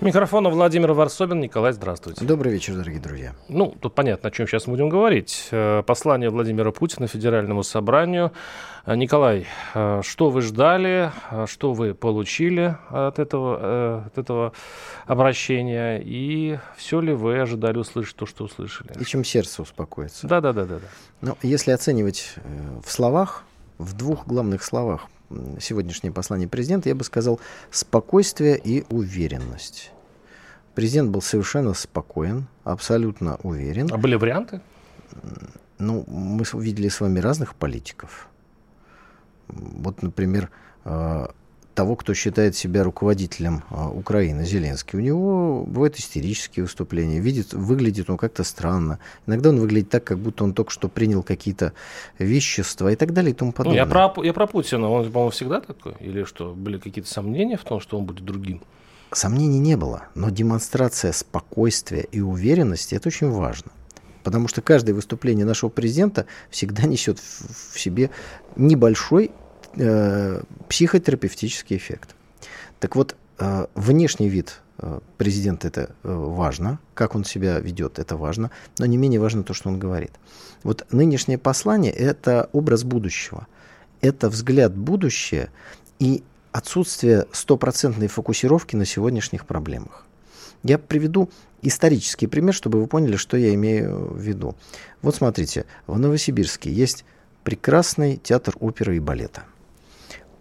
Микрофона Владимир Варсобин. Николай, здравствуйте. Добрый вечер, дорогие друзья. Ну, тут понятно, о чем сейчас будем говорить. Э, послание Владимира Путина Федеральному собранию. Э, Николай, э, что вы ждали, что вы получили от этого, от этого обращения, и все ли вы ожидали услышать то, что услышали? И чем сердце успокоится. Да, да, да, да. да. Ну, если оценивать в словах, в двух главных словах, сегодняшнее послание президента, я бы сказал, спокойствие и уверенность. Президент был совершенно спокоен, абсолютно уверен. А были варианты? Ну, мы видели с вами разных политиков. Вот, например, э, того, кто считает себя руководителем а, Украины, Зеленский, у него бывают истерические выступления, видит, выглядит он как-то странно. Иногда он выглядит так, как будто он только что принял какие-то вещества и так далее и тому подобное. Ну, я, про, я про Путина, он, по-моему, всегда такой? Или что, были какие-то сомнения в том, что он будет другим? Сомнений не было, но демонстрация спокойствия и уверенности – это очень важно. Потому что каждое выступление нашего президента всегда несет в себе небольшой э, психотерапевтический эффект. Так вот, э, внешний вид э, президента это важно, как он себя ведет, это важно, но не менее важно то, что он говорит. Вот нынешнее послание – это образ будущего, это взгляд в будущее и отсутствие стопроцентной фокусировки на сегодняшних проблемах. Я приведу исторический пример, чтобы вы поняли, что я имею в виду. Вот смотрите, в Новосибирске есть прекрасный театр оперы и балета –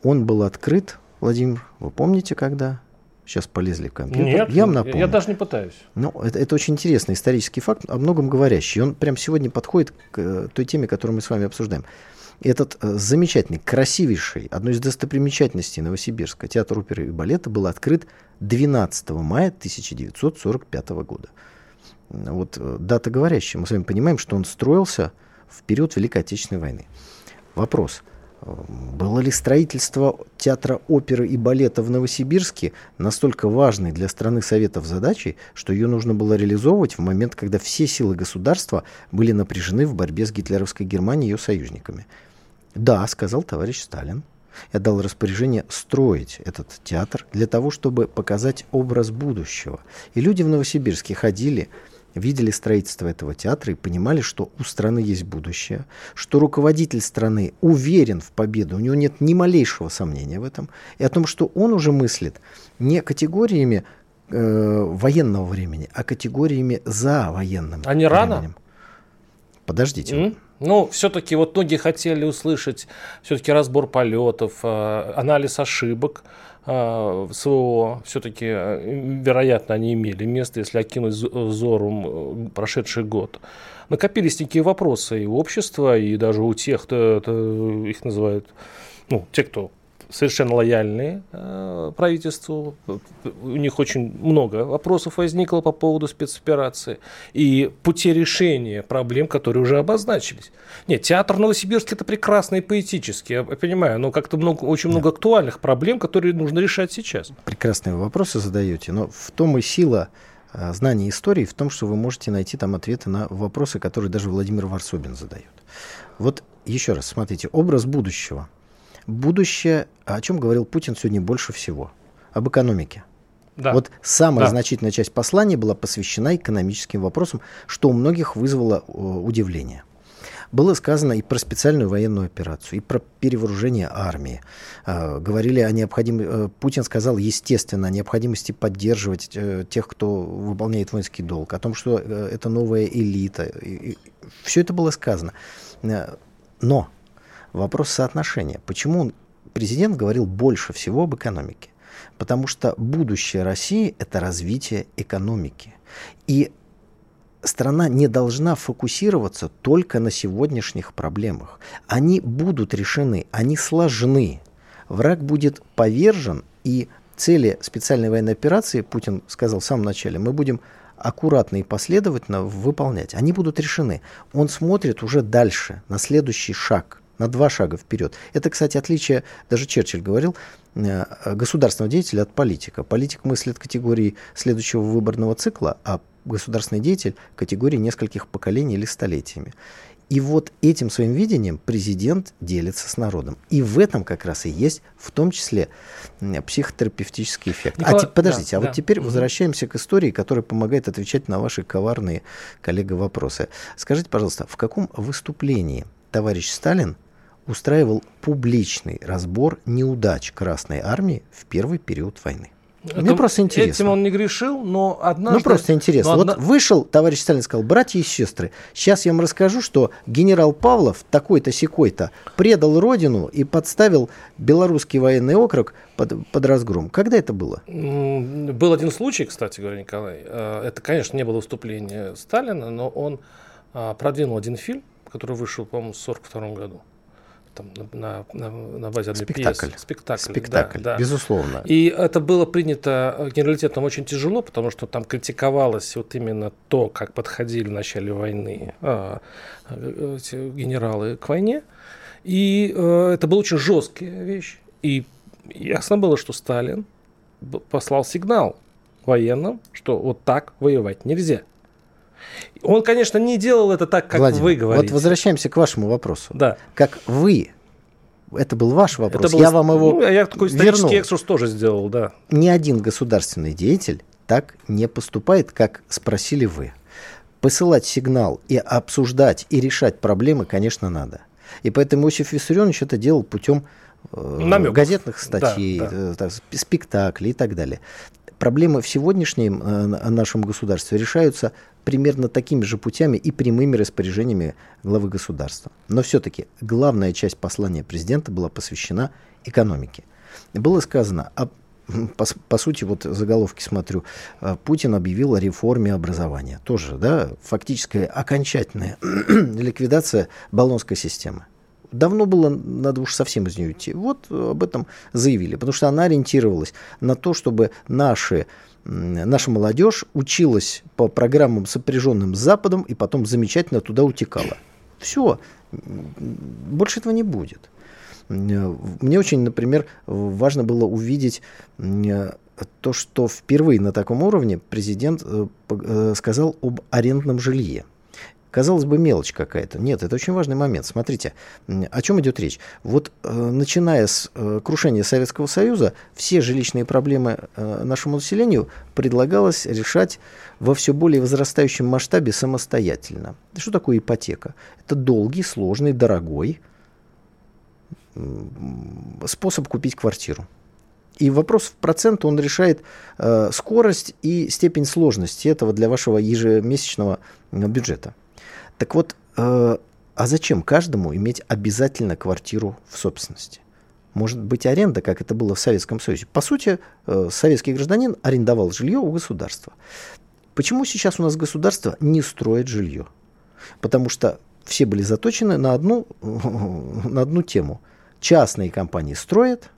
он был открыт, Владимир, вы помните, когда? Сейчас полезли в компьютер. Нет, я, напомню. я даже не пытаюсь. Ну, это, это очень интересный исторический факт, о многом говорящий. Он прямо сегодня подходит к э, той теме, которую мы с вами обсуждаем. Этот э, замечательный, красивейший, одной из достопримечательностей Новосибирска, театр оперы и балета был открыт 12 мая 1945 года. Вот э, дата говорящая. Мы с вами понимаем, что он строился в период Великой Отечественной войны. Вопрос – было ли строительство театра оперы и балета в Новосибирске настолько важной для страны Советов задачей, что ее нужно было реализовывать в момент, когда все силы государства были напряжены в борьбе с гитлеровской Германией и ее союзниками? Да, сказал товарищ Сталин. Я дал распоряжение строить этот театр для того, чтобы показать образ будущего. И люди в Новосибирске ходили, видели строительство этого театра и понимали, что у страны есть будущее, что руководитель страны уверен в победу, у него нет ни малейшего сомнения в этом, и о том, что он уже мыслит не категориями э, военного времени, а категориями за военным А не временем. рано? Подождите. Mm? Ну, все-таки вот многие хотели услышать все-таки разбор полетов, э, анализ ошибок. А, СВО все-таки, э, вероятно, они имели место, если окинуть взором прошедший год. Накопились некие вопросы и у общества, и даже у тех, кто их называют, ну, те, кто совершенно лояльные э, правительству. У них очень много вопросов возникло по поводу спецоперации и пути решения проблем, которые уже обозначились. Нет, театр Новосибирск это прекрасно и поэтически, я понимаю, но как-то много, очень много актуальных проблем, которые нужно решать сейчас. Прекрасные вопросы задаете, но в том и сила э, знания истории в том, что вы можете найти там ответы на вопросы, которые даже Владимир Варсобин задает. Вот еще раз, смотрите, образ будущего – будущее, о чем говорил Путин сегодня больше всего? Об экономике. Да. Вот самая да. значительная часть послания была посвящена экономическим вопросам, что у многих вызвало э, удивление. Было сказано и про специальную военную операцию, и про перевооружение армии. Э, говорили о необходимости... Э, Путин сказал, естественно, о необходимости поддерживать тех, кто выполняет воинский долг, о том, что это новая элита. И все это было сказано. Но вопрос соотношения. Почему президент говорил больше всего об экономике? Потому что будущее России – это развитие экономики. И страна не должна фокусироваться только на сегодняшних проблемах. Они будут решены, они сложны. Враг будет повержен, и цели специальной военной операции, Путин сказал в самом начале, мы будем аккуратно и последовательно выполнять. Они будут решены. Он смотрит уже дальше, на следующий шаг, на два шага вперед. Это, кстати, отличие, даже Черчилль говорил, э, государственного деятеля от политика. Политик мыслит категории следующего выборного цикла, а государственный деятель категории нескольких поколений или столетиями. И вот этим своим видением президент делится с народом. И в этом как раз и есть в том числе психотерапевтический эффект. Николай... А те, подождите, да, а да. вот теперь возвращаемся к истории, которая помогает отвечать на ваши коварные, коллега, вопросы. Скажите, пожалуйста, в каком выступлении товарищ Сталин устраивал публичный разбор неудач Красной Армии в первый период войны? Это, Мне просто интересно. Этим он не грешил, но однажды... Ну, просто интересно. Одна... Вот вышел, товарищ Сталин сказал, братья и сестры, сейчас я вам расскажу, что генерал Павлов, такой-то секой-то, предал родину и подставил белорусский военный округ под, под разгром. Когда это было? Был один случай, кстати говоря, Николай. Э, это, конечно, не было выступление Сталина, но он а, продвинул один фильм, который вышел, по-моему, в 1942 году там, на, на, на базе одной Спектакль. пьесы. Спектакль. Спектакль, да, да. безусловно. И это было принято генералитетом очень тяжело, потому что там критиковалось вот именно то, как подходили в начале войны а, эти генералы к войне. И а, это была очень жесткая вещь. И ясно было, что Сталин послал сигнал военным, что вот так воевать нельзя. Он, конечно, не делал это так, как Владимир, вы говорите. Вот возвращаемся к вашему вопросу. Да. Как вы это был ваш вопрос. Это был, я вам его ну, я такой исторический вернул. экскурс тоже сделал, да. Ни один государственный деятель так не поступает, как спросили вы. Посылать сигнал и обсуждать и решать проблемы, конечно, надо. И поэтому Иосиф Виссарионович это делал путем э, газетных статей, да, да. Э, спектаклей и так далее. Проблемы в сегодняшнем э, нашем государстве решаются примерно такими же путями и прямыми распоряжениями главы государства. Но все-таки главная часть послания президента была посвящена экономике. Было сказано, а, по, по сути, вот заголовки смотрю, а, Путин объявил о реформе образования. Тоже, да, фактическая окончательная ликвидация баллонской системы. Давно было, надо уж совсем из нее идти. Вот об этом заявили, потому что она ориентировалась на то, чтобы наши наша молодежь училась по программам, сопряженным с Западом, и потом замечательно туда утекала. Все, больше этого не будет. Мне очень, например, важно было увидеть то, что впервые на таком уровне президент э, э, сказал об арендном жилье. Казалось бы, мелочь какая-то. Нет, это очень важный момент. Смотрите, о чем идет речь. Вот э, начиная с э, крушения Советского Союза, все жилищные проблемы э, нашему населению предлагалось решать во все более возрастающем масштабе самостоятельно. Что такое ипотека? Это долгий, сложный, дорогой способ купить квартиру. И вопрос в процент он решает э, скорость и степень сложности этого для вашего ежемесячного бюджета. Так вот, э, а зачем каждому иметь обязательно квартиру в собственности? Может быть аренда, как это было в Советском Союзе. По сути, э, советский гражданин арендовал жилье у государства. Почему сейчас у нас государство не строит жилье? Потому что все были заточены на одну, на одну тему. Частные компании строят,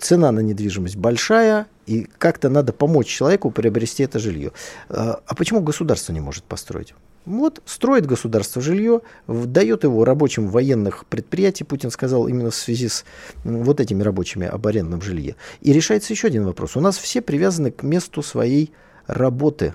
цена на недвижимость большая, и как-то надо помочь человеку приобрести это жилье. Э, а почему государство не может построить? Вот строит государство жилье, дает его рабочим военных предприятий, Путин сказал именно в связи с вот этими рабочими об арендном жилье. И решается еще один вопрос. У нас все привязаны к месту своей работы,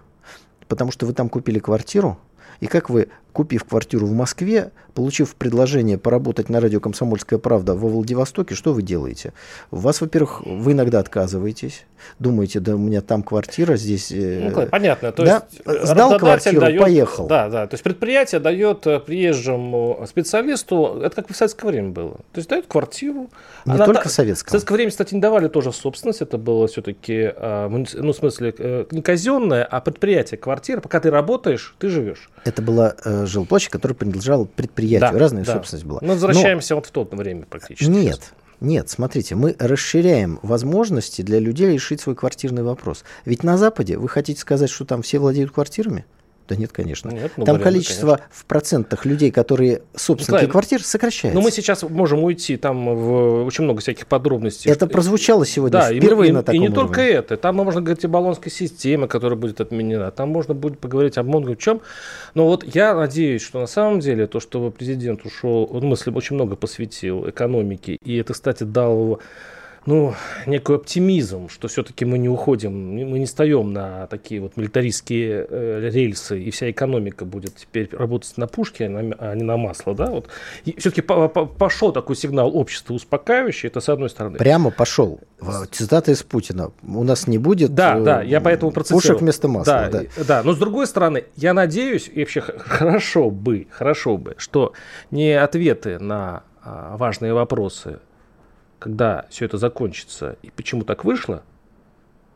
потому что вы там купили квартиру, и как вы, купив квартиру в Москве, получив предложение поработать на радио «Комсомольская правда» во Владивостоке, что вы делаете? У вас, во-первых, вы иногда отказываетесь, думаете, да у меня там квартира, здесь... Э, ну, понятно. То да? есть Сдал квартиру, дает, поехал. Да, да. То есть предприятие дает э, приезжему специалисту, это как в советское время было. То есть дает квартиру. Не она, только советское. В советское время, кстати, не давали тоже собственность, это было все-таки, э, ну, в смысле, не казенное, а предприятие, квартира. Пока ты работаешь, ты живешь. Это была э, жилплощадь, которая принадлежала предприятию. Да, Разная да. собственность была. Мы возвращаемся Но... вот в то время практически. Нет, нет, смотрите, мы расширяем возможности для людей решить свой квартирный вопрос. Ведь на Западе вы хотите сказать, что там все владеют квартирами? Да нет, конечно. Нет, ну, Там варианты, количество конечно. в процентах людей, которые собственники Николай, квартир, сокращается. Ну, мы сейчас можем уйти там в очень много всяких подробностей. Это прозвучало сегодня да, впервые и, на таком И не уровне. только это. Там можно говорить о баллонской системе, которая будет отменена. Там можно будет поговорить о многом чем. Но вот я надеюсь, что на самом деле то, что президент ушел, он мысли очень много посвятил экономике, и это, кстати, дал ну, некий оптимизм, что все-таки мы не уходим, мы не встаем на такие вот милитаристские э, рельсы, и вся экономика будет теперь работать на пушке, а не на масло, да, вот. Все-таки по -по пошел такой сигнал общества успокаивающий, это с одной стороны. Прямо пошел. Цитата из Путина. У нас не будет да, э, да, я поэтому пушек вместо масла. Да, да. да, но с другой стороны, я надеюсь, и вообще хорошо бы, хорошо бы, что не ответы на а, важные вопросы когда все это закончится и почему так вышло,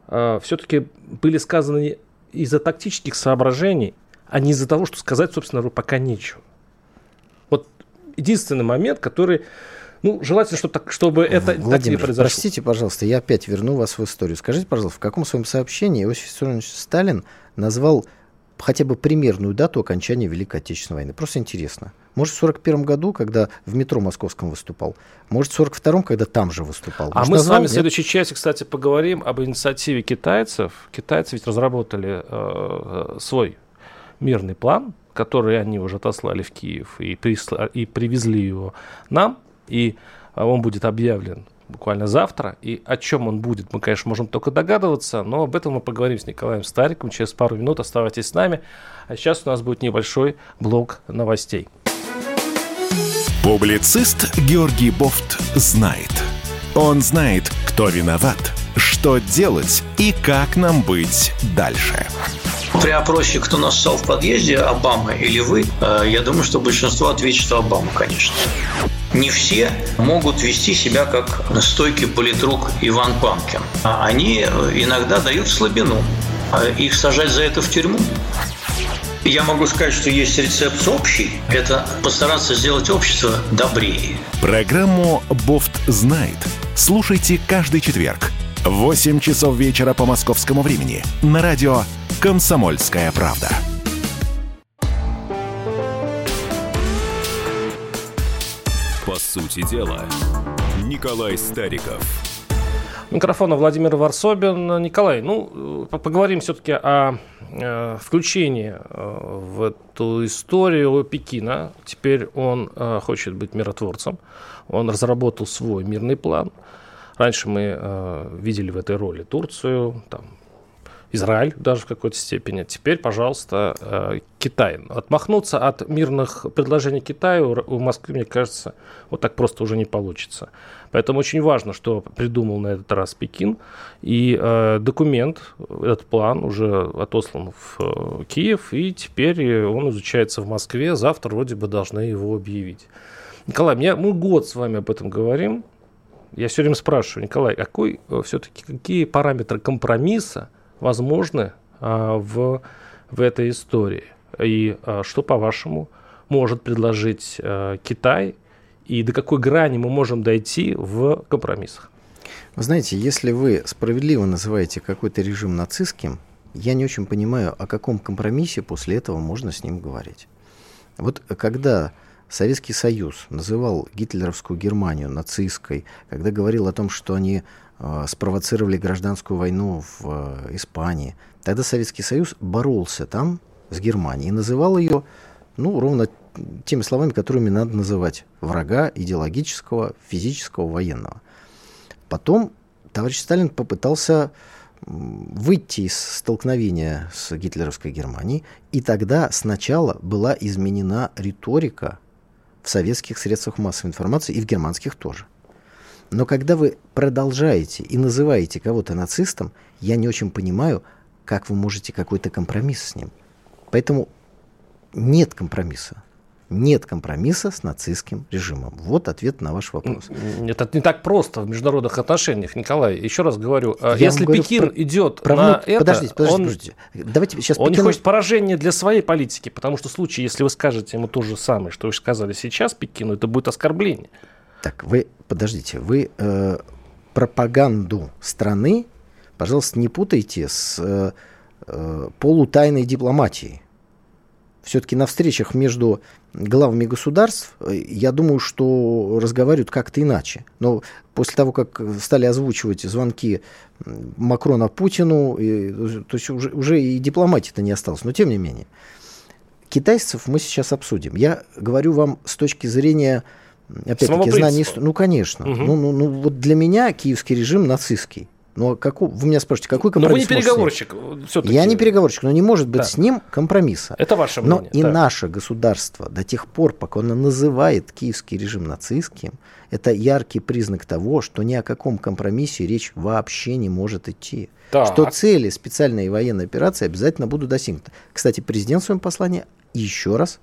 а, все-таки были сказаны из-за тактических соображений, а не из-за того, что сказать, собственно пока нечего. Вот единственный момент, который, ну, желательно, чтобы, так, чтобы это Владимир, так не произошло. простите, пожалуйста, я опять верну вас в историю. Скажите, пожалуйста, в каком своем сообщении Иосиф Виссарионович Сталин назвал хотя бы примерную дату окончания Великой Отечественной войны? Просто интересно. Может, в 41 году, когда в метро московском выступал. Может, в 42-м, когда там же выступал. А мы с вами в следующей части, кстати, поговорим об инициативе китайцев. Китайцы ведь разработали э, свой мирный план, который они уже отослали в Киев и, присла, и привезли его нам. И э, он будет объявлен буквально завтра. И о чем он будет, мы, конечно, можем только догадываться, но об этом мы поговорим с Николаем Стариком через пару минут. Оставайтесь с нами. А сейчас у нас будет небольшой блок новостей. Публицист Георгий Бофт знает. Он знает, кто виноват, что делать и как нам быть дальше. При опросе, кто нассал в подъезде, Обама или вы, э, я думаю, что большинство ответит, что Обама, конечно. Не все могут вести себя как стойкий политрук Иван Панкин. А они иногда дают слабину. А их сажать за это в тюрьму я могу сказать, что есть рецепт общий. Это постараться сделать общество добрее. Программу «Бофт знает». Слушайте каждый четверг в 8 часов вечера по московскому времени на радио «Комсомольская правда». По сути дела, Николай Стариков – микрофона Владимир Варсобин. Николай, ну, поговорим все-таки о э, включении э, в эту историю Пекина. Теперь он э, хочет быть миротворцем. Он разработал свой мирный план. Раньше мы видели в этой роли Турцию, там, Израиль даже в какой-то степени. Теперь, пожалуйста, Китай. Отмахнуться от мирных предложений Китаю у Москвы, мне кажется, вот так просто уже не получится. Поэтому очень важно, что придумал на этот раз Пекин. И э, документ, этот план уже отослан в э, Киев, и теперь он изучается в Москве. Завтра вроде бы должны его объявить. Николай, мне, мы год с вами об этом говорим. Я все время спрашиваю, Николай, какой э, все-таки какие параметры компромисса возможны э, в, в этой истории? И э, что, по-вашему, может предложить э, Китай и до какой грани мы можем дойти в компромиссах. Вы знаете, если вы справедливо называете какой-то режим нацистским, я не очень понимаю, о каком компромиссе после этого можно с ним говорить. Вот когда Советский Союз называл гитлеровскую Германию нацистской, когда говорил о том, что они э, спровоцировали гражданскую войну в э, Испании, тогда Советский Союз боролся там с Германией и называл ее, ну, ровно теми словами, которыми надо называть врага идеологического, физического, военного. Потом товарищ Сталин попытался выйти из столкновения с гитлеровской Германией, и тогда сначала была изменена риторика в советских средствах массовой информации и в германских тоже. Но когда вы продолжаете и называете кого-то нацистом, я не очень понимаю, как вы можете какой-то компромисс с ним. Поэтому нет компромисса нет компромисса с нацистским режимом. Вот ответ на ваш вопрос. Это не так просто в международных отношениях, Николай. Еще раз говорю, Я если говорю Пекин про, идет про на это, подождите, подождите, он, подождите. Давайте сейчас он Пекин... не хочет поражения для своей политики, потому что в случае, если вы скажете ему то же самое, что вы сказали сейчас Пекину, это будет оскорбление. Так, вы подождите, вы э, пропаганду страны, пожалуйста, не путайте с э, э полутайной дипломатией. Все-таки на встречах между главами государств, э, я думаю, что разговаривают как-то иначе. Но после того, как стали озвучивать звонки Макрона Путину, и, то есть уже, уже и дипломатии-то не осталось, но тем не менее. Китайцев мы сейчас обсудим. Я говорю вам с точки зрения, опять-таки, знаний... Ну, конечно. Угу. Ну, ну, ну, вот для меня киевский режим нацистский. Но какой, вы меня спрашиваете, какой компромисс? Но вы не переговорщик. Все-таки. Я не переговорщик, но не может быть да. с ним компромисса. Это ваше мнение. Но и наше государство до тех пор, пока оно называет киевский режим нацистским, это яркий признак того, что ни о каком компромиссе речь вообще не может идти. Так. Что цели специальной военной операции обязательно будут достигнуты. Кстати, президент в своем послании еще раз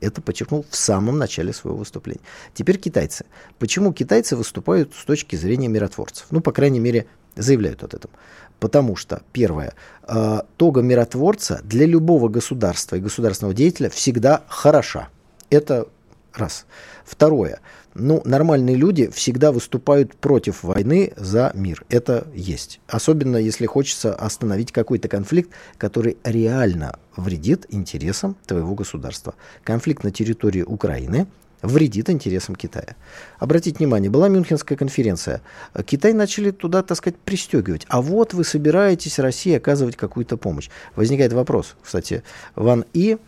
это подчеркнул в самом начале своего выступления. Теперь китайцы. Почему китайцы выступают с точки зрения миротворцев? Ну, по крайней мере, заявляют от этом. Потому что, первое, э, тога миротворца для любого государства и государственного деятеля всегда хороша. Это раз. Второе, ну, нормальные люди всегда выступают против войны за мир. Это есть. Особенно, если хочется остановить какой-то конфликт, который реально вредит интересам твоего государства. Конфликт на территории Украины – вредит интересам Китая. Обратите внимание, была Мюнхенская конференция. Китай начали туда, так сказать, пристегивать. А вот вы собираетесь России оказывать какую-то помощь. Возникает вопрос, кстати, Ван И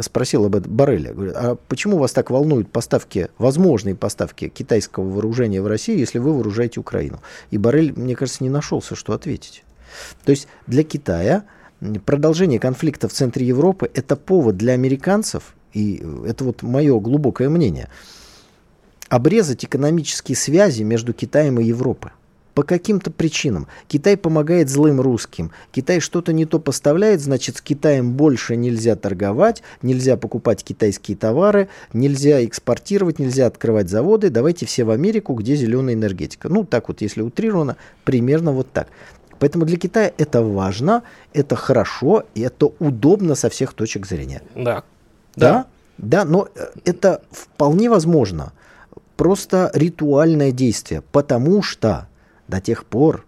спросил об этом Барреля. Говорит, а почему вас так волнуют поставки, возможные поставки китайского вооружения в Россию, если вы вооружаете Украину? И Барель, мне кажется, не нашелся, что ответить. То есть для Китая продолжение конфликта в центре Европы – это повод для американцев и это вот мое глубокое мнение, обрезать экономические связи между Китаем и Европой. По каким-то причинам. Китай помогает злым русским. Китай что-то не то поставляет, значит, с Китаем больше нельзя торговать, нельзя покупать китайские товары, нельзя экспортировать, нельзя открывать заводы. Давайте все в Америку, где зеленая энергетика. Ну, так вот, если утрировано, примерно вот так. Поэтому для Китая это важно, это хорошо, и это удобно со всех точек зрения. Да, да? Да, но э, это вполне возможно. Просто ритуальное действие. Потому что до тех пор,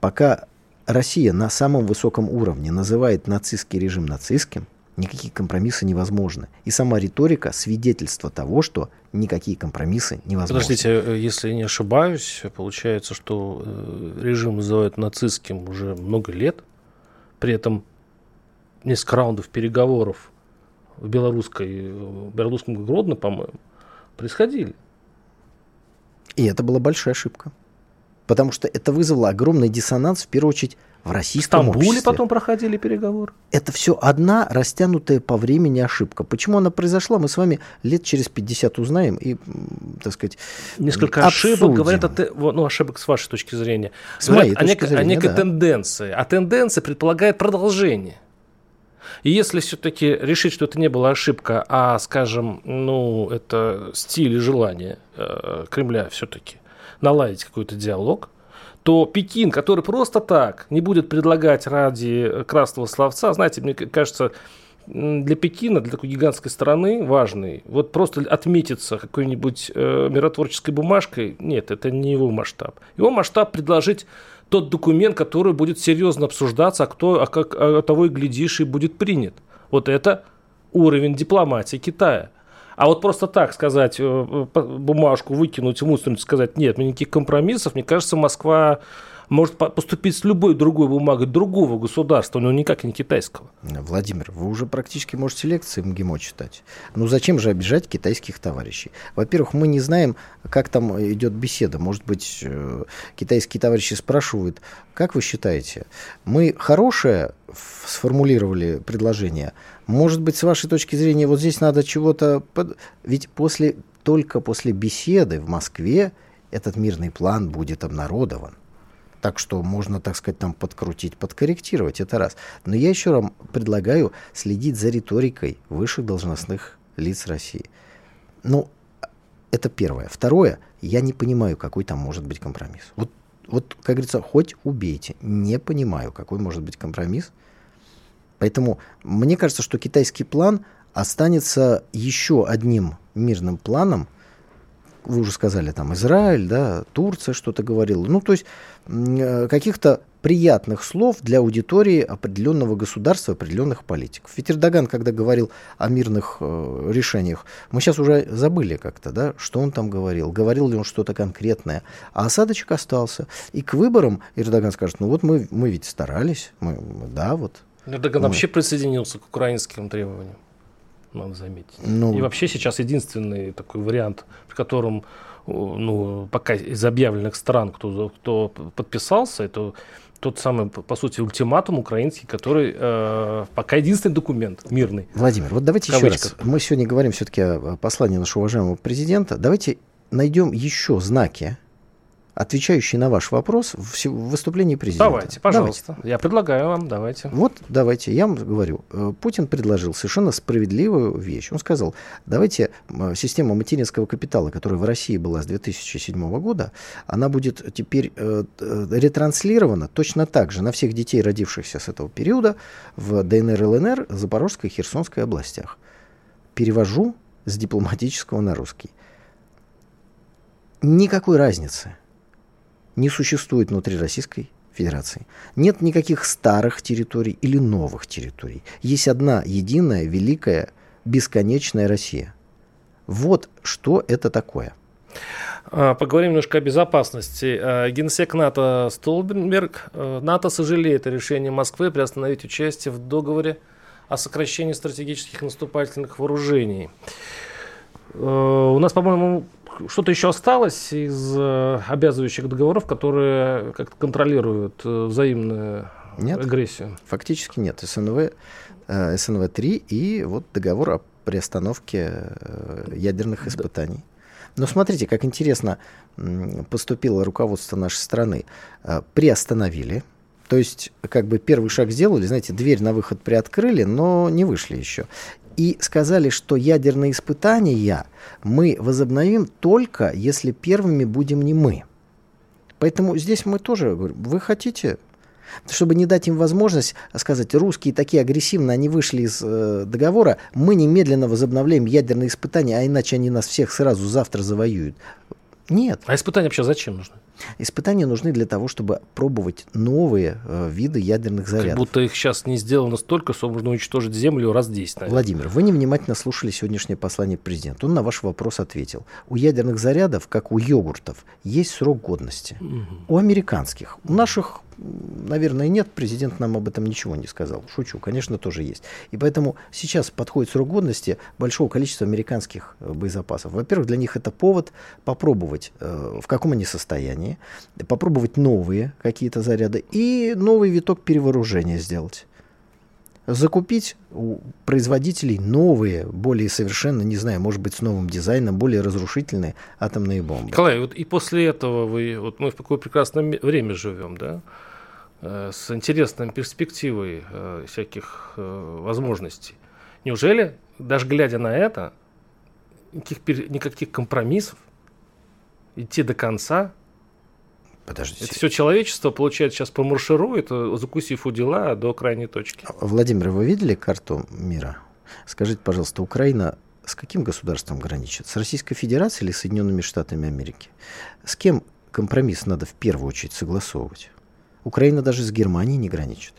пока Россия на самом высоком уровне называет нацистский режим нацистским, никакие компромиссы невозможны. И сама риторика свидетельство того, что никакие компромиссы невозможны. Подождите, э, если не ошибаюсь, получается, что э, режим называют нацистским уже много лет, при этом несколько раундов переговоров в белорусской, в белорусском Гродно, по-моему, происходили. И это была большая ошибка. Потому что это вызвало огромный диссонанс, в первую очередь, в российском в Стамбуле обществе. потом проходили переговоры. Это все одна растянутая по времени ошибка. Почему она произошла, мы с вами лет через 50 узнаем и, так сказать, Несколько обсудим. ошибок говорят, о, ну, ошибок с вашей точки зрения. С говорят моей точки о, нек- зрения, о некой да. тенденции. А тенденция предполагает продолжение. И если все-таки решить, что это не была ошибка, а, скажем, ну, это стиль и желание э, Кремля все-таки наладить какой-то диалог, то Пекин, который просто так не будет предлагать ради красного словца, знаете, мне кажется, для Пекина, для такой гигантской страны важный, вот просто отметиться какой-нибудь э, миротворческой бумажкой, нет, это не его масштаб. Его масштаб предложить тот документ, который будет серьезно обсуждаться, а кто, а как а того и глядишь, и будет принят. Вот это уровень дипломатии Китая. А вот просто так сказать, э, бумажку выкинуть мусорницу, сказать, нет, никаких компромиссов, мне кажется, Москва может поступить с любой другой бумагой другого государства, но никак не китайского. Владимир, вы уже практически можете лекции МГИМО читать. Ну зачем же обижать китайских товарищей? Во-первых, мы не знаем, как там идет беседа. Может быть, э, китайские товарищи спрашивают, как вы считаете, мы хорошее сформулировали предложение? Может быть, с вашей точки зрения, вот здесь надо чего-то... Под... Ведь после, только после беседы в Москве этот мирный план будет обнародован. Так что можно, так сказать, там подкрутить, подкорректировать, это раз. Но я еще раз предлагаю следить за риторикой высших должностных лиц России. Ну, это первое. Второе, я не понимаю, какой там может быть компромисс. Вот, вот как говорится, хоть убейте. Не понимаю, какой может быть компромисс. Поэтому мне кажется, что китайский план останется еще одним мирным планом, вы уже сказали, там Израиль, да, Турция что-то говорила. Ну, то есть э, каких-то приятных слов для аудитории определенного государства, определенных политиков. Ведь Эрдоган, когда говорил о мирных э, решениях, мы сейчас уже забыли как-то, да, что он там говорил, говорил ли он что-то конкретное, а осадочек остался. И к выборам Эрдоган скажет, ну вот мы, мы ведь старались, мы, да, вот. Эрдоган мы... вообще присоединился к украинским требованиям, надо заметить. Ну... И вообще сейчас единственный такой вариант, при котором ну, пока из объявленных стран, кто, кто подписался, это тот самый, по сути, ультиматум украинский, который э, пока единственный документ мирный. Владимир, вот давайте еще раз. Мы сегодня говорим все-таки о послании нашего уважаемого президента. Давайте найдем еще знаки, отвечающий на ваш вопрос в выступлении президента. Давайте, пожалуйста. Давайте. Я предлагаю вам, давайте. Вот, давайте. Я вам говорю, э, Путин предложил совершенно справедливую вещь. Он сказал, давайте система материнского капитала, которая в России была с 2007 года, она будет теперь э, э, ретранслирована точно так же на всех детей, родившихся с этого периода, в ДНР, ЛНР, Запорожской и Херсонской областях. Перевожу с дипломатического на русский. Никакой разницы не существует внутри Российской Федерации. Нет никаких старых территорий или новых территорий. Есть одна единая, великая, бесконечная Россия. Вот что это такое. А, поговорим немножко о безопасности. А, генсек НАТО Столбенберг. А, НАТО сожалеет о решении Москвы приостановить участие в договоре о сокращении стратегических наступательных вооружений. У нас, по-моему, что-то еще осталось из э, обязывающих договоров, которые как-то контролируют э, взаимную нет, агрессию? Фактически нет. СНВ, э, СНВ-3 и вот договор о приостановке ядерных испытаний. Но смотрите, как интересно поступило руководство нашей страны. Приостановили, то есть, как бы первый шаг сделали, знаете, дверь на выход приоткрыли, но не вышли еще и сказали, что ядерные испытания мы возобновим только, если первыми будем не мы. Поэтому здесь мы тоже говорим, вы хотите, чтобы не дать им возможность сказать, русские такие агрессивные, они вышли из э, договора, мы немедленно возобновляем ядерные испытания, а иначе они нас всех сразу завтра завоюют. Нет. А испытания вообще зачем нужны? Испытания нужны для того, чтобы пробовать новые э, виды ядерных зарядов. Как будто их сейчас не сделано столько, что можно уничтожить Землю раз 10. Наверное. Владимир, вы невнимательно слушали сегодняшнее послание президента. Он на ваш вопрос ответил. У ядерных зарядов, как у йогуртов, есть срок годности. Угу. У американских. У наших наверное, нет. Президент нам об этом ничего не сказал. Шучу, конечно, тоже есть. И поэтому сейчас подходит срок годности большого количества американских э, боезапасов. Во-первых, для них это повод попробовать, э, в каком они состоянии, попробовать новые какие-то заряды и новый виток перевооружения сделать закупить у производителей новые, более совершенно, не знаю, может быть, с новым дизайном, более разрушительные атомные бомбы. Николай, вот и после этого вы, вот мы в какое прекрасное время живем, да? Э, с интересной перспективой э, всяких э, возможностей. Неужели, даже глядя на это, никаких, никаких компромиссов, идти до конца, Подождите. Это все человечество, получается, сейчас промарширует, закусив у дела до крайней точки. Владимир, вы видели карту мира? Скажите, пожалуйста, Украина с каким государством граничит? С Российской Федерацией или Соединенными Штатами Америки? С кем компромисс надо в первую очередь согласовывать? Украина даже с Германией не граничит.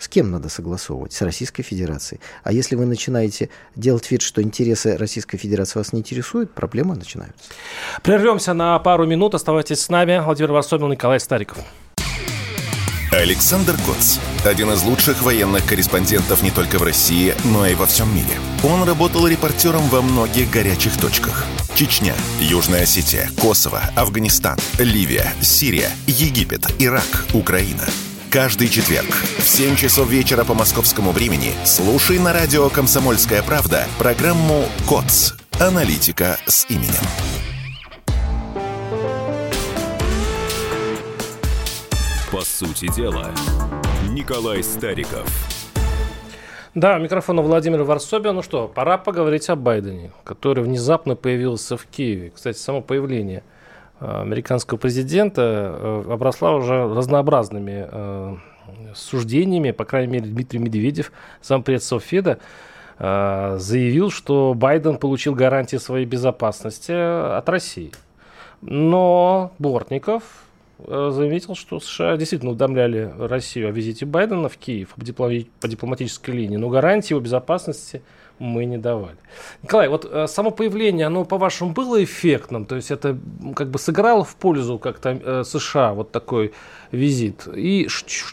С кем надо согласовывать? С Российской Федерацией. А если вы начинаете делать вид, что интересы Российской Федерации вас не интересуют, проблемы начинаются. Прервемся на пару минут. Оставайтесь с нами. Владимир Варсобин, Николай Стариков. Александр Коц. Один из лучших военных корреспондентов не только в России, но и во всем мире. Он работал репортером во многих горячих точках. Чечня, Южная Осетия, Косово, Афганистан, Ливия, Сирия, Египет, Ирак, Украина. Каждый четверг в 7 часов вечера по московскому времени слушай на радио «Комсомольская правда» программу «КОЦ. Аналитика с именем». По сути дела, Николай Стариков. Да, микрофон у Владимира Варсобина. Ну что, пора поговорить о Байдене, который внезапно появился в Киеве. Кстати, само появление американского президента э, обросла уже разнообразными э, суждениями. По крайней мере, Дмитрий Медведев, зампред Софеда, заявил, что Байден получил гарантии своей безопасности от России. Но Бортников э, заметил, что США действительно уведомляли Россию о визите Байдена в Киев по дипломатической линии, но гарантии его безопасности мы не давали. Николай, вот э, само появление, оно, по-вашему, было эффектным? То есть это как бы сыграло в пользу как-то э, США вот такой визит? И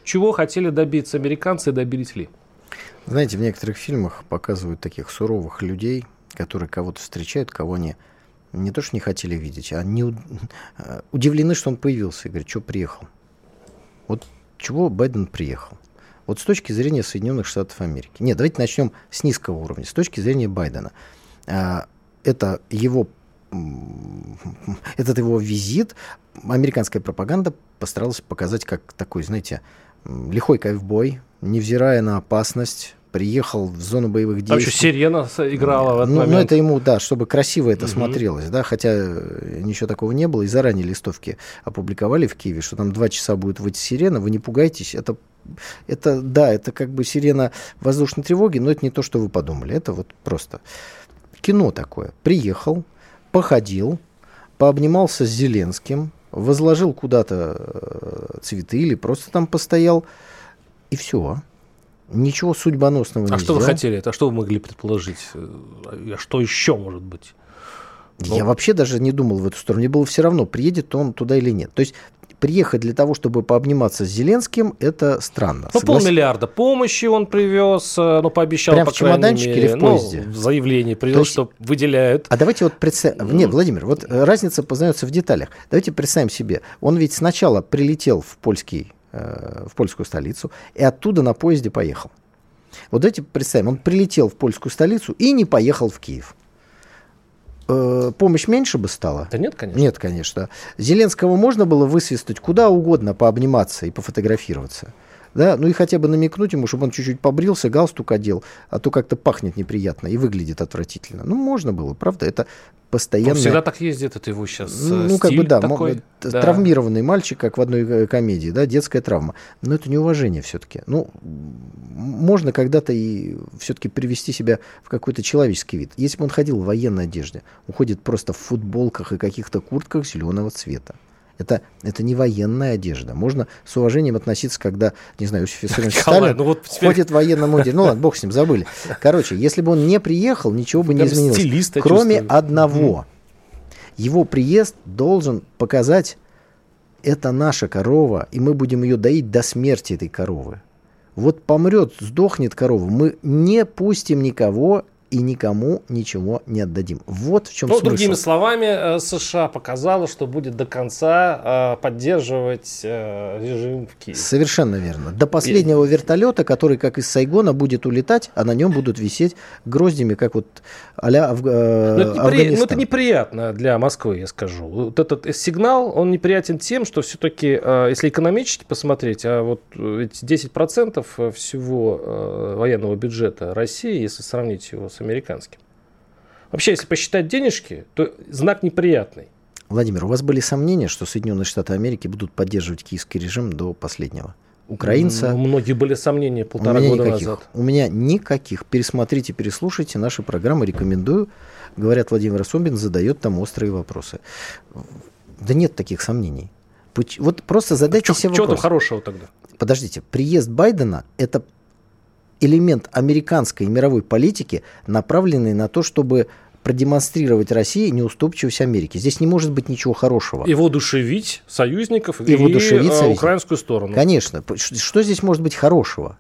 чего хотели добиться американцы и добились ли? Знаете, в некоторых фильмах показывают таких суровых людей, которые кого-то встречают, кого они не то что не хотели видеть, а не э, удивлены, что он появился и говорят, что приехал. Вот чего Байден приехал? Вот с точки зрения Соединенных Штатов Америки. Нет, давайте начнем с низкого уровня. С точки зрения Байдена. А, это его этот его визит американская пропаганда постаралась показать как такой, знаете, лихой ковбой, невзирая на опасность, приехал в зону боевых действий. А еще сирена играла в этот ну, момент. Ну, это ему, да, чтобы красиво это угу. смотрелось, да, хотя э, ничего такого не было, и заранее листовки опубликовали в Киеве, что там два часа будет выйти сирена, вы не пугайтесь, это это, да, это как бы сирена воздушной тревоги, но это не то, что вы подумали. Это вот просто кино такое. Приехал, походил, пообнимался с Зеленским, возложил куда-то э, цветы или просто там постоял, и все. Ничего судьбоносного а не А что сделал. вы хотели? А что вы могли предположить? А что еще может быть? Я ну... вообще даже не думал в эту сторону. Мне было все равно, приедет он туда или нет. То есть приехать для того, чтобы пообниматься с Зеленским, это странно. Ну, Соглас... полмиллиарда помощи он привез, э, ну, пообещал, Прям по в чемоданчике мере, или в поезде? Ну, в заявлении привез, есть... что выделяют. А давайте вот представим... Нет, Владимир, вот разница познается в деталях. Давайте представим себе, он ведь сначала прилетел в польский, э, в польскую столицу и оттуда на поезде поехал. Вот давайте представим, он прилетел в польскую столицу и не поехал в Киев э, помощь меньше бы стала? Да нет, конечно. Нет, конечно. Зеленского можно было высвистать куда угодно, пообниматься и пофотографироваться да, ну и хотя бы намекнуть ему, чтобы он чуть-чуть побрился, галстук одел, а то как-то пахнет неприятно и выглядит отвратительно. Ну, можно было, правда, это постоянно... Он всегда так ездит, это его сейчас Ну, как бы, да, такой, да, травмированный мальчик, как в одной э, комедии, да, детская травма. Но это неуважение все-таки. Ну, можно когда-то и все-таки привести себя в какой-то человеческий вид. Если бы он ходил в военной одежде, он ходит просто в футболках и каких-то куртках зеленого цвета. Это, это не военная одежда. Можно с уважением относиться, когда, не знаю, Иосиф Виссарионович Сталин ну вот теперь... ходит в военном мундире. Ну ладно, бог с ним, забыли. Короче, если бы он не приехал, ничего бы не изменилось. Кроме одного. Его приезд должен показать, это наша корова, и мы будем ее доить до смерти этой коровы. Вот помрет, сдохнет корова, мы не пустим никого и никому ничего не отдадим. Вот в чем ну, смысл. Другими словами, э, США показала, что будет до конца э, поддерживать э, режим в Киеве. Совершенно верно. До последнего и... вертолета, который, как из Сайгона, будет улетать, а на нем будут висеть гроздями, как вот а-ля Аф... Но это, непри... но это неприятно для Москвы, я скажу. Вот этот сигнал, он неприятен тем, что все-таки, если экономически посмотреть, а вот эти 10% всего военного бюджета России, если сравнить его с с американским. Вообще, если посчитать денежки, то знак неприятный. Владимир, у вас были сомнения, что Соединенные Штаты Америки будут поддерживать киевский режим до последнего? Украинца... У многих были сомнения полтора года никаких. назад. У меня никаких. Пересмотрите, переслушайте наши программы, рекомендую. Говорят, Владимир Собин задает там острые вопросы. Да нет таких сомнений. Вот просто задайте а себе вопрос. Что там хорошего тогда? Подождите, приезд Байдена – это элемент американской и мировой политики, направленный на то, чтобы продемонстрировать России неуступчивость Америки. Здесь не может быть ничего хорошего. И воодушевить союзников и, и воодушевить э, украинскую сторону. Конечно. Что здесь может быть хорошего?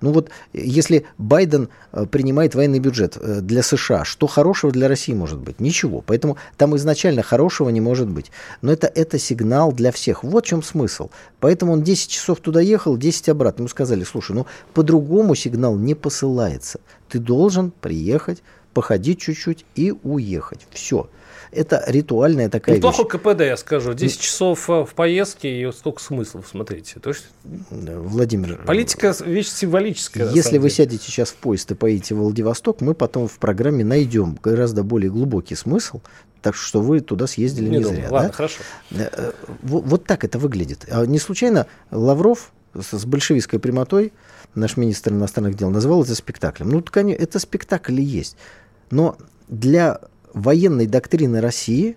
Ну вот, если Байден э, принимает военный бюджет э, для США, что хорошего для России может быть? Ничего. Поэтому там изначально хорошего не может быть. Но это, это сигнал для всех. Вот в чем смысл. Поэтому он 10 часов туда ехал, 10 обратно. Ему сказали, слушай, ну по-другому сигнал не посылается. Ты должен приехать, походить чуть-чуть и уехать. Все. Это ритуальная такая Неплохой вещь. КПД, я скажу. 10 часов э, в поездке и сколько смыслов, смотрите. То есть, Владимир... Политика – вещь символическая. Если вы сядете сейчас в поезд и поедете в Владивосток, мы потом в программе найдем гораздо более глубокий смысл, так что вы туда съездили не, не зря. Ладно, да? хорошо. Э, вот, вот так это выглядит. А не случайно Лавров с большевистской прямотой, наш министр иностранных дел, назвал это спектаклем. Ну, конечно, это спектакль и есть. Но для военной доктрины России,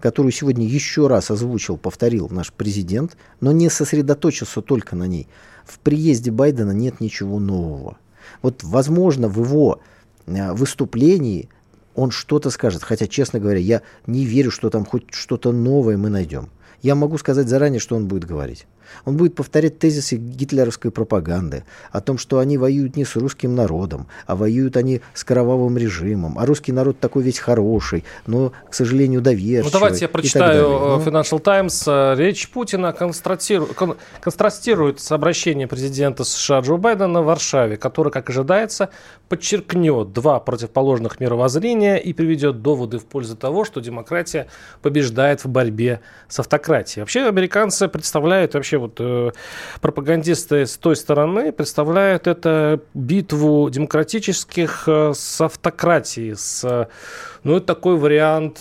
которую сегодня еще раз озвучил, повторил наш президент, но не сосредоточился только на ней. В приезде Байдена нет ничего нового. Вот, возможно, в его э, выступлении он что-то скажет. Хотя, честно говоря, я не верю, что там хоть что-то новое мы найдем. Я могу сказать заранее, что он будет говорить. Он будет повторять тезисы гитлеровской пропаганды о том, что они воюют не с русским народом, а воюют они с кровавым режимом. А русский народ такой весь хороший, но, к сожалению, доверчивый. Ну, давайте я прочитаю э, ну. Financial Times. Речь Путина контрастирует с обращением президента США Джо Байдена в Варшаве, который, как ожидается, подчеркнет два противоположных мировоззрения и приведет доводы в пользу того, что демократия побеждает в борьбе с автократией. Вообще, американцы представляют вообще вот э, пропагандисты с той стороны представляют это битву демократических э, с автократией, с, ну, это такой вариант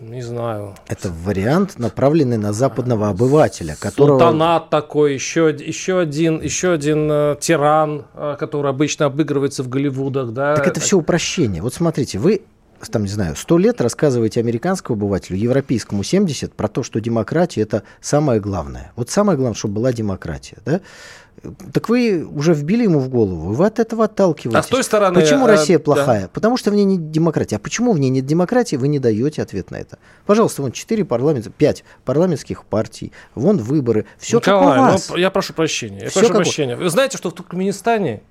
не знаю. Это вариант, направленный на западного обывателя, которого... Султанат такой, еще, еще один, еще один э, тиран, э, который обычно обыгрывается в Голливудах, да. Так это все упрощение. Вот смотрите, вы там, не знаю, сто лет рассказываете американскому обывателю, европейскому 70, про то, что демократия – это самое главное. Вот самое главное, чтобы была демократия, да? Так вы уже вбили ему в голову, вы от этого отталкиваетесь. А с той стороны... Почему а, Россия плохая? Да. Потому что в ней нет демократии. А почему в ней нет демократии, вы не даете ответ на это? Пожалуйста, вон 4 парламента, 5 парламентских партий, вон выборы, все Николай, как у вас. Ну, я прошу прощения. Я прошу прощения. Вы знаете, что в Туркменистане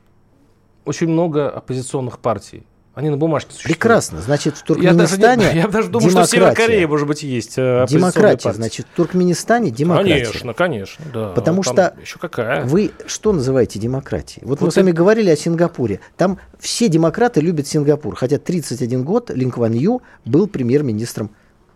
очень много оппозиционных партий. Они на бумажке существуют. Прекрасно. Значит, в Туркменистане Я даже, я даже думаю, демократия. что в Северной Корее, может быть, есть э, Демократия. Партии. Значит, в Туркменистане демократия. Конечно, конечно. Да. Потому Там что еще какая? вы что называете демократией? Вот, вот мы это... с вами говорили о Сингапуре. Там все демократы любят Сингапур. Хотя 31 год Линк Ван Ю был премьер-министром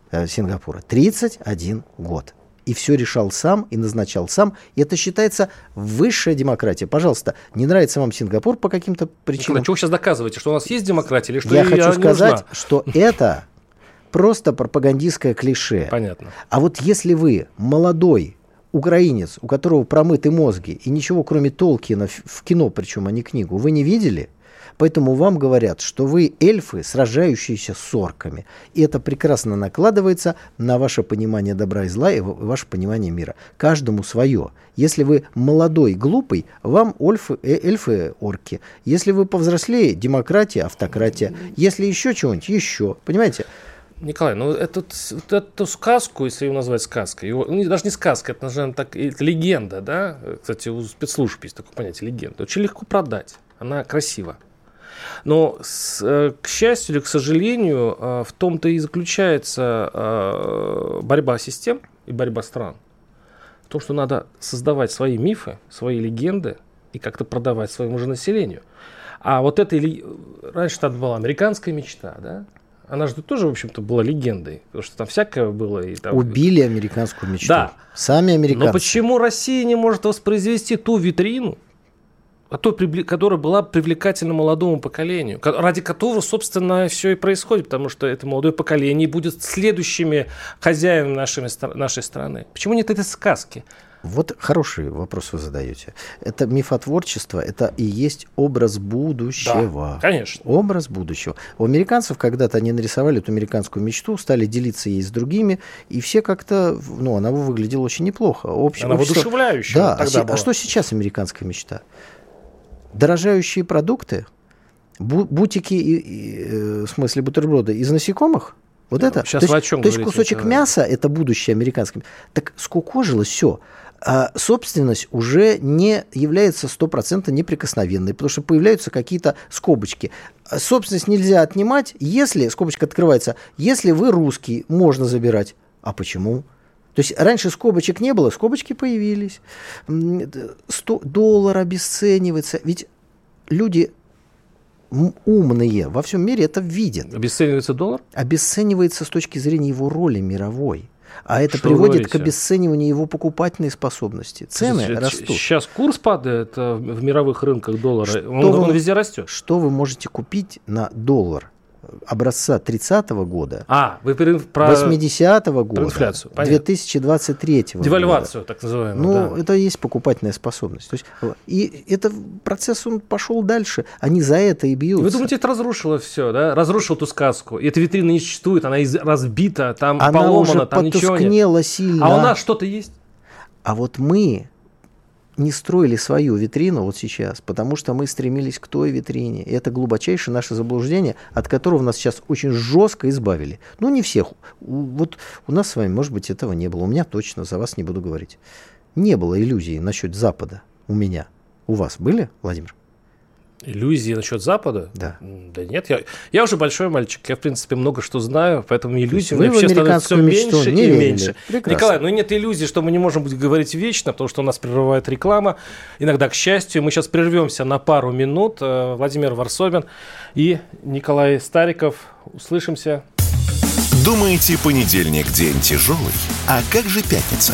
э, Сингапура. 31 год и все решал сам, и назначал сам. И это считается высшая демократия. Пожалуйста, не нравится вам Сингапур по каким-то причинам? Николай, что вы сейчас доказываете? Что у нас есть демократия или что Я хочу сказать, нужна? что это просто пропагандистское клише. Понятно. А вот если вы молодой украинец, у которого промыты мозги, и ничего кроме Толкина в кино, причем, а не книгу, вы не видели – Поэтому вам говорят, что вы эльфы, сражающиеся с орками. И это прекрасно накладывается на ваше понимание добра и зла и ваше понимание мира. Каждому свое. Если вы молодой, глупый, вам эльфы, э, эльфы орки. Если вы повзрослее, демократия, автократия. Если еще чего-нибудь, еще. Понимаете? Николай, ну эту, эту сказку, если ее назвать сказкой, его, ну, даже не сказка, это, наверное, так, это легенда, да? Кстати, у спецслужб есть такое понятие легенда. Очень легко продать. Она красива. Но, с, э, к счастью или к сожалению, э, в том-то и заключается э, борьба систем и борьба стран. В том, что надо создавать свои мифы, свои легенды и как-то продавать своему же населению. А вот это раньше там была американская мечта, да? Она же тоже, в общем-то, была легендой, потому что там всякое было. И там... Убили американскую мечту. Да. Сами американцы. Но почему Россия не может воспроизвести ту витрину, а то, которая была привлекательна молодому поколению, ради которого, собственно, все и происходит, потому что это молодое поколение будет следующими хозяевами нашими, нашей страны. Почему нет этой сказки? Вот хороший вопрос вы задаете. Это мифотворчество, это и есть образ будущего. Да, конечно. Образ будущего. У американцев когда-то они нарисовали эту американскую мечту, стали делиться ей с другими, и все как-то, ну, она выглядела очень неплохо. Общ, она общество... воодушевляющая да, тогда а, была. а что сейчас американская мечта? Дорожающие продукты, бутики, и, и, э, в смысле бутерброды из насекомых, вот это. Сейчас то есть, о чем То есть кусочек мяса – это будущее американское. Так скукожилось все. А собственность уже не является стопроцентно неприкосновенной, потому что появляются какие-то скобочки. А собственность нельзя отнимать, если, скобочка открывается, если вы русский, можно забирать. А почему? То есть раньше скобочек не было, скобочки появились. 100 доллар обесценивается. Ведь люди умные во всем мире это видят. Обесценивается доллар? Обесценивается с точки зрения его роли мировой. А это Что приводит к обесцениванию его покупательной способности. Цены сейчас, растут. Сейчас курс падает э, в мировых рынках доллара. он, вы, он везде растет. Что вы можете купить на доллар образца 30-го года, А, вы про... про 80-го года, инфляцию, понятно. 2023 года. девальвацию, так называемую. Ну, да. это и есть покупательная способность. То есть, и это процесс, он пошел дальше. Они за это и бьются. Вы думаете, это разрушило все, да? Разрушил ту сказку. И эта витрина не существует, она из- разбита, там Она поломана, уже там ничего нет. сильно. А у нас что-то есть? А вот мы не строили свою витрину вот сейчас, потому что мы стремились к той витрине. И это глубочайшее наше заблуждение, от которого нас сейчас очень жестко избавили. Ну, не всех. Вот у нас с вами, может быть, этого не было. У меня точно, за вас не буду говорить. Не было иллюзий насчет Запада у меня. У вас были, Владимир? Иллюзии насчет Запада? Да. Да нет, я, я уже большой мальчик, я, в принципе, много что знаю, поэтому иллюзий у вы меня в вообще становится все меньше не и верили. меньше. Прекрасно. Николай, ну нет иллюзий, что мы не можем говорить вечно, потому что у нас прерывает реклама. Иногда, к счастью, мы сейчас прервемся на пару минут. Э, Владимир Варсобин и Николай Стариков. Услышимся. Думаете, понедельник день тяжелый? А как же пятница?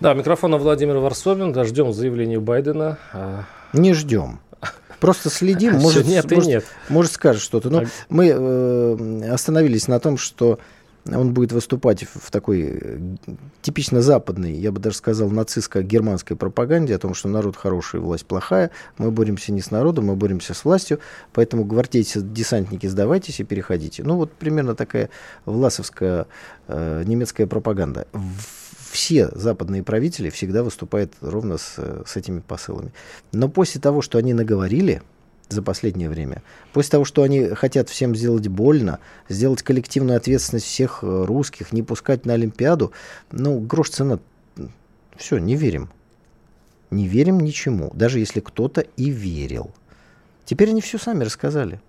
Да, микрофон Владимир Варсобин. Да, ждем заявления Байдена. А, Не ждем. Просто следим, может, нет может, нет. может скажет что-то. Но А- мы э, остановились на том, что он будет выступать в в такой э, типично западной, я бы даже сказал, нацистско-германской пропаганде о том, что народ хороший, власть плохая. Мы боремся не с народом, мы боремся с властью. Поэтому гвардейцы, десантники, сдавайтесь и переходите. Ну, вот примерно такая власовская э, немецкая пропаганда. В- все западные правители всегда выступают ровно с, э, с этими посылами. Но после того, что они наговорили за последнее время, после того, что они хотят всем сделать больно, сделать коллективную ответственность всех э, русских, не пускать на Олимпиаду, ну, грош цена. Все, не верим. Не верим ничему, даже если кто-то и верил. Теперь они все сами рассказали.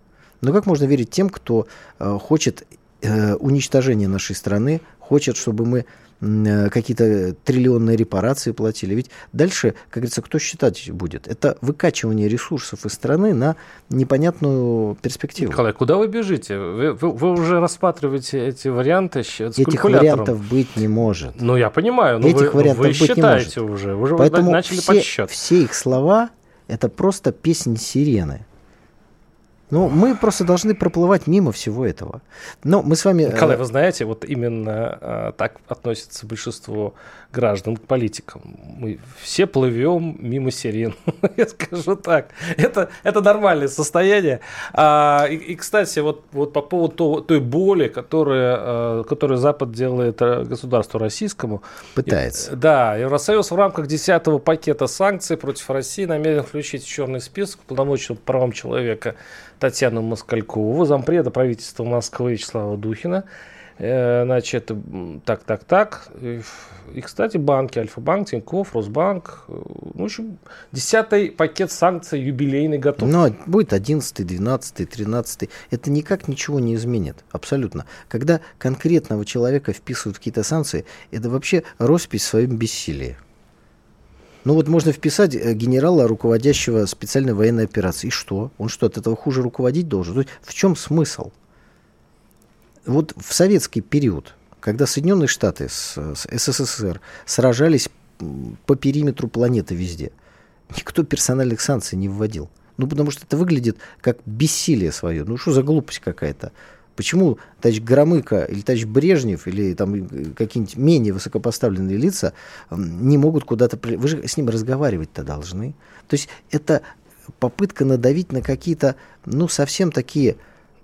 Но как можно верить тем, кто э, хочет э, уничтожения нашей страны, хочет, чтобы мы э, какие-то триллионные репарации платили. Ведь дальше, как говорится, кто считать будет? Это выкачивание ресурсов из страны на непонятную перспективу. Николай, куда вы бежите? Вы, вы- вы уже рассматриваете эти варианты с Этих вариантов быть не может. Ну, я понимаю, но Этих вы, вариантов вы быть не считаете уже. Вы Поэтому начали все, подсчет. все их слова – это просто песнь сирены. Ну, мы просто должны проплывать мимо всего этого. Но мы с вами... э, Николай, вы знаете, вот именно а, так относится большинство граждан к политикам. Мы все плывем мимо сирен. Я скажу так. Это, это нормальное состояние. А, и, и, кстати, вот, вот по поводу то- той боли, которая, а, которую Запад делает государству российскому. Пытается. И- Да, Евросоюз в рамках 10 пакета санкций против России намерен включить в черный список полномочий по правам человека Татьяну Москалькову, зампреда правительства Москвы Вячеслава Духина. Э, Значит, так, так, так. И, кстати, банки, Альфа-банк, Тинькофф, Росбанк. Ну, в общем, десятый пакет санкций юбилейный готов. Но будет 11, 12, 13. Это никак ничего не изменит. Абсолютно. Когда конкретного человека вписывают какие-то санкции, это вообще роспись в своем бессилии. Ну вот можно вписать э, генерала, руководящего специальной военной операцией. И что? Он что, от этого хуже руководить должен? То есть в чем смысл? Вот в советский период, когда Соединенные Штаты с, с СССР сражались по периметру планеты везде, никто персональных санкций не вводил. Ну, потому что это выглядит как бессилие свое. Ну, что за глупость какая-то? Почему товарищ Громыко или товарищ Брежнев или там э, какие-нибудь менее высокопоставленные лица не могут куда-то... при- Вы же с ним разговаривать-то должны. То есть это попытка надавить на какие-то, ну, совсем такие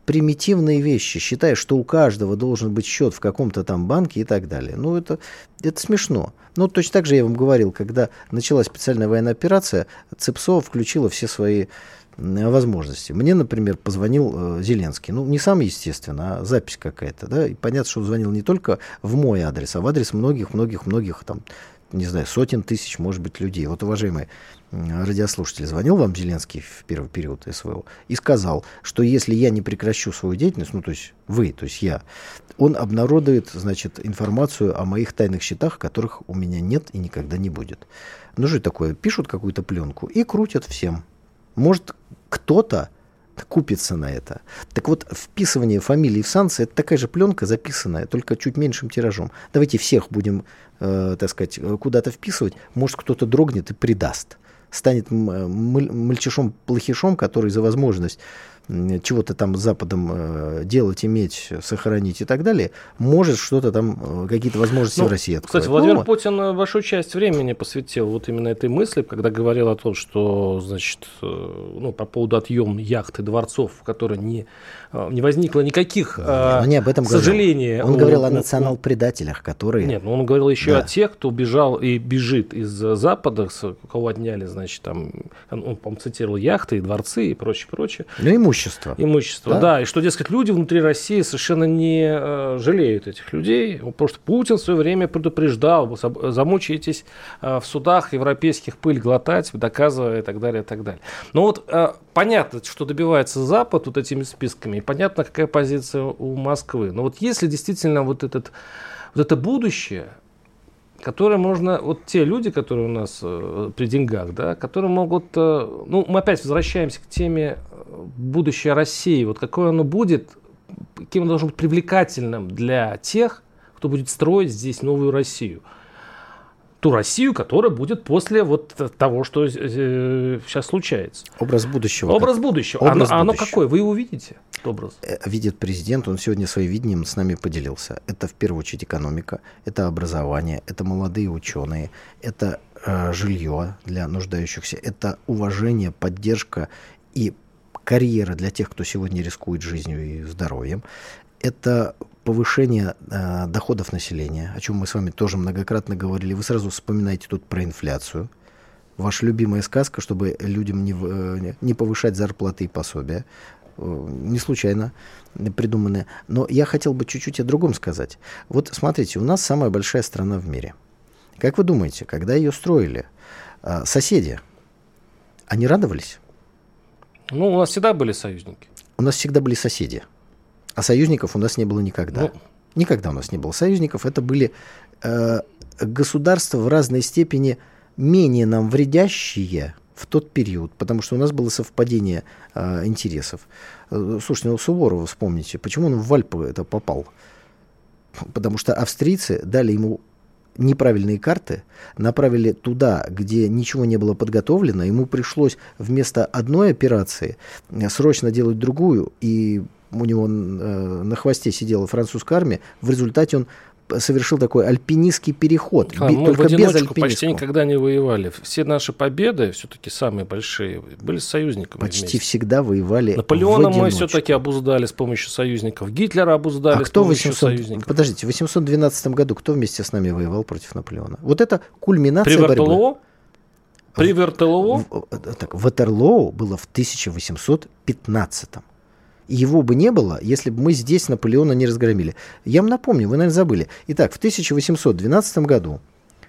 примитивные вещи, считая, что у каждого должен быть счет в каком-то там банке и так далее. Ну, это, это смешно. Ну, точно так же я вам говорил, когда началась специальная военная операция, ЦЕПСО включила все свои возможности. Мне, например, позвонил э, Зеленский. Ну, не сам, естественно, а запись какая-то. Да? И понятно, что он звонил не только в мой адрес, а в адрес многих-многих-многих там не знаю, сотен тысяч, может быть, людей. Вот, уважаемые радиослушатель, звонил вам Зеленский в первый период СВО и сказал, что если я не прекращу свою деятельность, ну, то есть вы, то есть я, он обнародует, значит, информацию о моих тайных счетах, которых у меня нет и никогда не будет. Ну, это такое? Пишут какую-то пленку и крутят всем. Может, кто-то купится на это. Так вот, вписывание фамилии в санкции – это такая же пленка, записанная, только чуть меньшим тиражом. Давайте всех будем, э, так сказать, куда-то вписывать. Может, кто-то дрогнет и предаст. Станет мальчишом-плохишом, который за возможность чего-то там с Западом э, делать, иметь, сохранить и так далее, может что-то там, э, какие-то возможности ну, в России открыть. Кстати, Владимир ну, Путин э, большую часть времени посвятил вот именно этой мысли, когда говорил о том, что, значит, ну, по поводу отъема яхт и дворцов, в которые не, не возникло никаких, Но не об этом сожаления. Он говорил о национал-предателях, которые... Нет, ну он говорил еще да. о тех, кто убежал и бежит из Запада, кого отняли, значит, там, он, по-моему, цитировал яхты и дворцы и прочее, прочее. Ну, ему Имущество. Имущество, да? да. И что, дескать, люди внутри России совершенно не э, жалеют этих людей. Просто Путин в свое время предупреждал, замучаетесь э, в судах европейских пыль глотать, доказывая и так далее, и так далее. Но вот э, понятно, что добивается Запад вот этими списками, и понятно, какая позиция у Москвы. Но вот если действительно вот, этот, вот это будущее, которые можно, вот те люди, которые у нас э, при деньгах, да, которые могут, э, ну, мы опять возвращаемся к теме будущее России, вот какое оно будет, каким оно должно быть привлекательным для тех, кто будет строить здесь новую Россию ту Россию, которая будет после вот того, что э, сейчас случается. Образ будущего. Образ будущего. Образ оно, будущего. оно какой? Вы его видите? Образ. Э, видит президент, он сегодня своим видением с нами поделился. Это в первую очередь экономика, это образование, это молодые ученые, это э, жилье для нуждающихся, это уважение, поддержка и карьера для тех, кто сегодня рискует жизнью и здоровьем. Это повышение э, доходов населения, о чем мы с вами тоже многократно говорили. Вы сразу вспоминаете тут про инфляцию. Ваша любимая сказка, чтобы людям не, э, не повышать зарплаты и пособия. Э, не случайно придуманная. Но я хотел бы чуть-чуть о другом сказать. Вот смотрите, у нас самая большая страна в мире. Как вы думаете, когда ее строили, э, соседи, они радовались? Ну, у нас всегда были союзники. У нас всегда были соседи. А союзников у нас не было никогда. Ну, никогда у нас не было союзников. Это были э, государства в разной степени менее нам вредящие в тот период, потому что у нас было совпадение э, интересов. Э, слушайте, ну Суворова вспомните, почему он в Альпы это попал? Потому что австрийцы дали ему неправильные карты, направили туда, где ничего не было подготовлено, ему пришлось вместо одной операции срочно делать другую, и у него э, на хвосте сидела французская армия, в результате он совершил такой альпинистский переход. А, мы только в одиночку почти никогда не воевали. Все наши победы, все-таки самые большие, были с союзниками. Почти вместе. всегда воевали Наполеона мы все-таки обуздали с помощью союзников. Гитлера обуздали а с кто помощью 800... союзников. Подождите, в 812 году кто вместе с нами воевал против Наполеона? Вот это кульминация При борьбы. При Ватерлоо? Так, Ватерлоо было в 1815 его бы не было, если бы мы здесь Наполеона не разгромили. Я вам напомню, вы, наверное, забыли. Итак, в 1812 году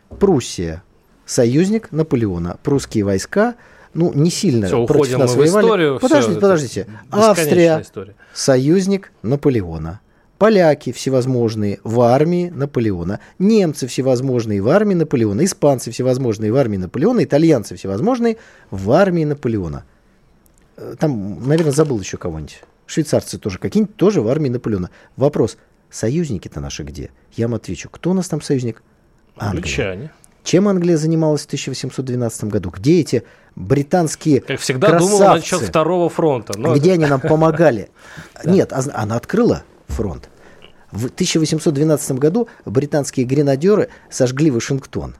Пруссия, союзник Наполеона, прусские войска, ну, не сильно все, против нас воевали. Историю, подождите, все, подождите. Австрия, история. союзник Наполеона. Поляки всевозможные в армии Наполеона, немцы всевозможные в армии Наполеона, испанцы всевозможные в армии Наполеона, итальянцы всевозможные в армии Наполеона. Э, там, наверное, забыл еще кого-нибудь. Швейцарцы тоже какие-нибудь, тоже в армии Наполеона. Вопрос, союзники-то наши где? Я вам отвечу, кто у нас там союзник? Англия. Англичане. Чем Англия занималась в 1812 году? Где эти британские Как всегда красавцы? думала насчет второго фронта. Но Где они нам помогали? Нет, а она открыла фронт. В 1812 году британские гренадеры сожгли Вашингтон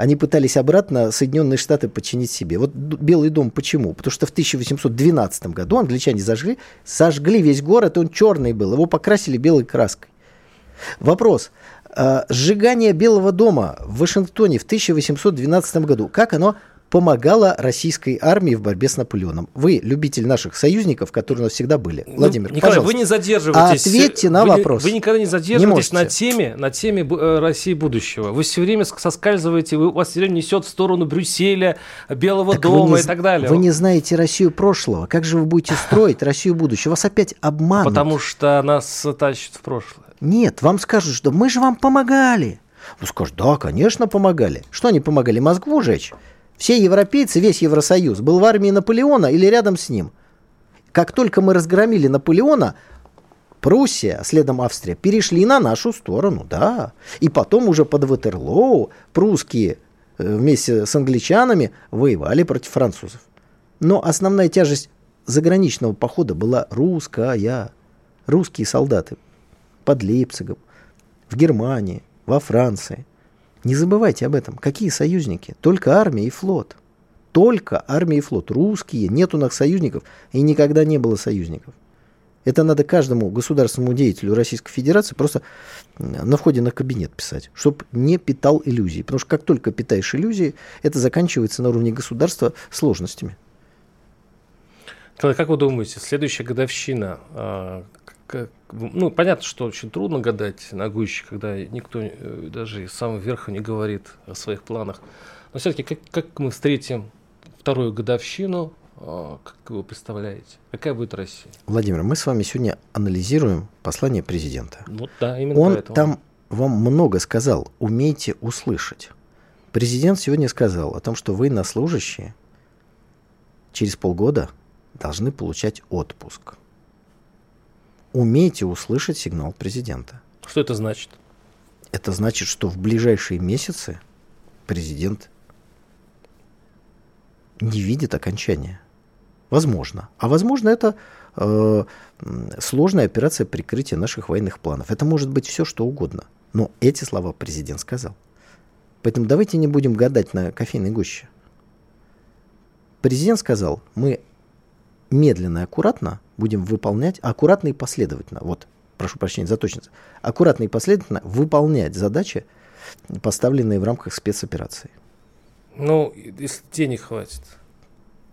они пытались обратно Соединенные Штаты подчинить себе. Вот Белый дом почему? Потому что в 1812 году англичане зажгли, сожгли весь город, он черный был, его покрасили белой краской. Вопрос. А, сжигание Белого дома в Вашингтоне в 1812 году, как оно помогала российской армии в борьбе с Наполеоном. Вы любитель наших союзников, которые у нас всегда были. Ну, Владимир, Николай, пожалуйста. вы не задерживаетесь. Ответьте на вы, вопрос. Вы никогда не Не задерживаетесь можете. на теме, на теме э, России будущего. Вы все время ск- соскальзываете, вы, вас все время несет в сторону Брюсселя, Белого Так дома не и так далее. Вы не знаете Россию прошлого. Как же вы будете строить Россию будущего? Вас опять обманут. Потому что нас тащит в прошлое. Нет, вам скажут, что мы же вам помогали. Вы скажете, да, конечно, помогали. Что они помогали? Москву жечь? Все европейцы, весь Евросоюз был в армии Наполеона или рядом с ним. Как только мы разгромили Наполеона, Пруссия, а следом Австрия, перешли на нашу сторону, да. И потом уже под Ватерлоу прусские э, вместе с англичанами воевали против французов. Но основная тяжесть заграничного похода была русская. Русские солдаты под Лейпцигом, в Германии, во Франции. Не забывайте об этом. Какие союзники? Только армия и флот. Только армия и флот. Русские. Нет у нас союзников. И никогда не было союзников. Это надо каждому государственному деятелю Российской Федерации просто на входе на кабинет писать, чтобы не питал иллюзий. Потому что как только питаешь иллюзии, это заканчивается на уровне государства сложностями. Николай, Как вы думаете, следующая годовщина, а, как- ну, понятно, что очень трудно гадать на гуще, когда никто э, даже из самого верха не говорит о своих планах. Но все-таки как, как мы встретим вторую годовщину, а, как вы представляете? Какая будет Россия? Владимир, мы с вами сегодня анализируем послание президента. Вот да, именно Он поэтому. там вам много сказал. Умейте услышать. Президент сегодня сказал о том, что военнослужащие через полгода должны получать отпуск. Умейте услышать сигнал президента. Что это значит? Это значит, что в ближайшие месяцы президент не видит окончания. Возможно. А возможно, это э, сложная операция прикрытия наших военных планов. Это может быть все, что угодно. Но эти слова президент сказал. Поэтому давайте не будем гадать на кофейной гуще. Президент сказал, мы медленно и аккуратно будем выполнять, аккуратно и последовательно, вот, прошу прощения за точность, аккуратно и последовательно выполнять задачи, поставленные в рамках спецоперации. Ну, если денег хватит.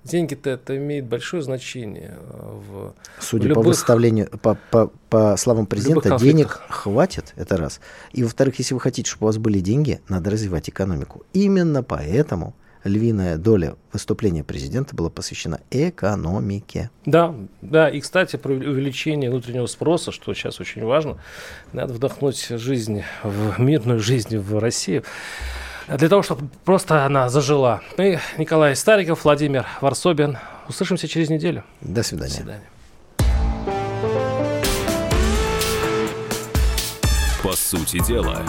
Деньги-то это имеет большое значение а, в Судя В по любых- выставлению, по, по, по словам президента, денег хватит, это раз. И во-вторых, если вы хотите, чтобы у вас были деньги, надо развивать экономику. Именно поэтому львиная доля выступления президента была посвящена экономике. Да, да, и, кстати, про увеличение внутреннего спроса, что сейчас очень важно, надо вдохнуть жизнь, в мирную жизнь в Россию, для того, чтобы просто она зажила. И Николай Стариков, Владимир Варсобин. Услышимся через неделю. До До свидания. свидания. По сути дела,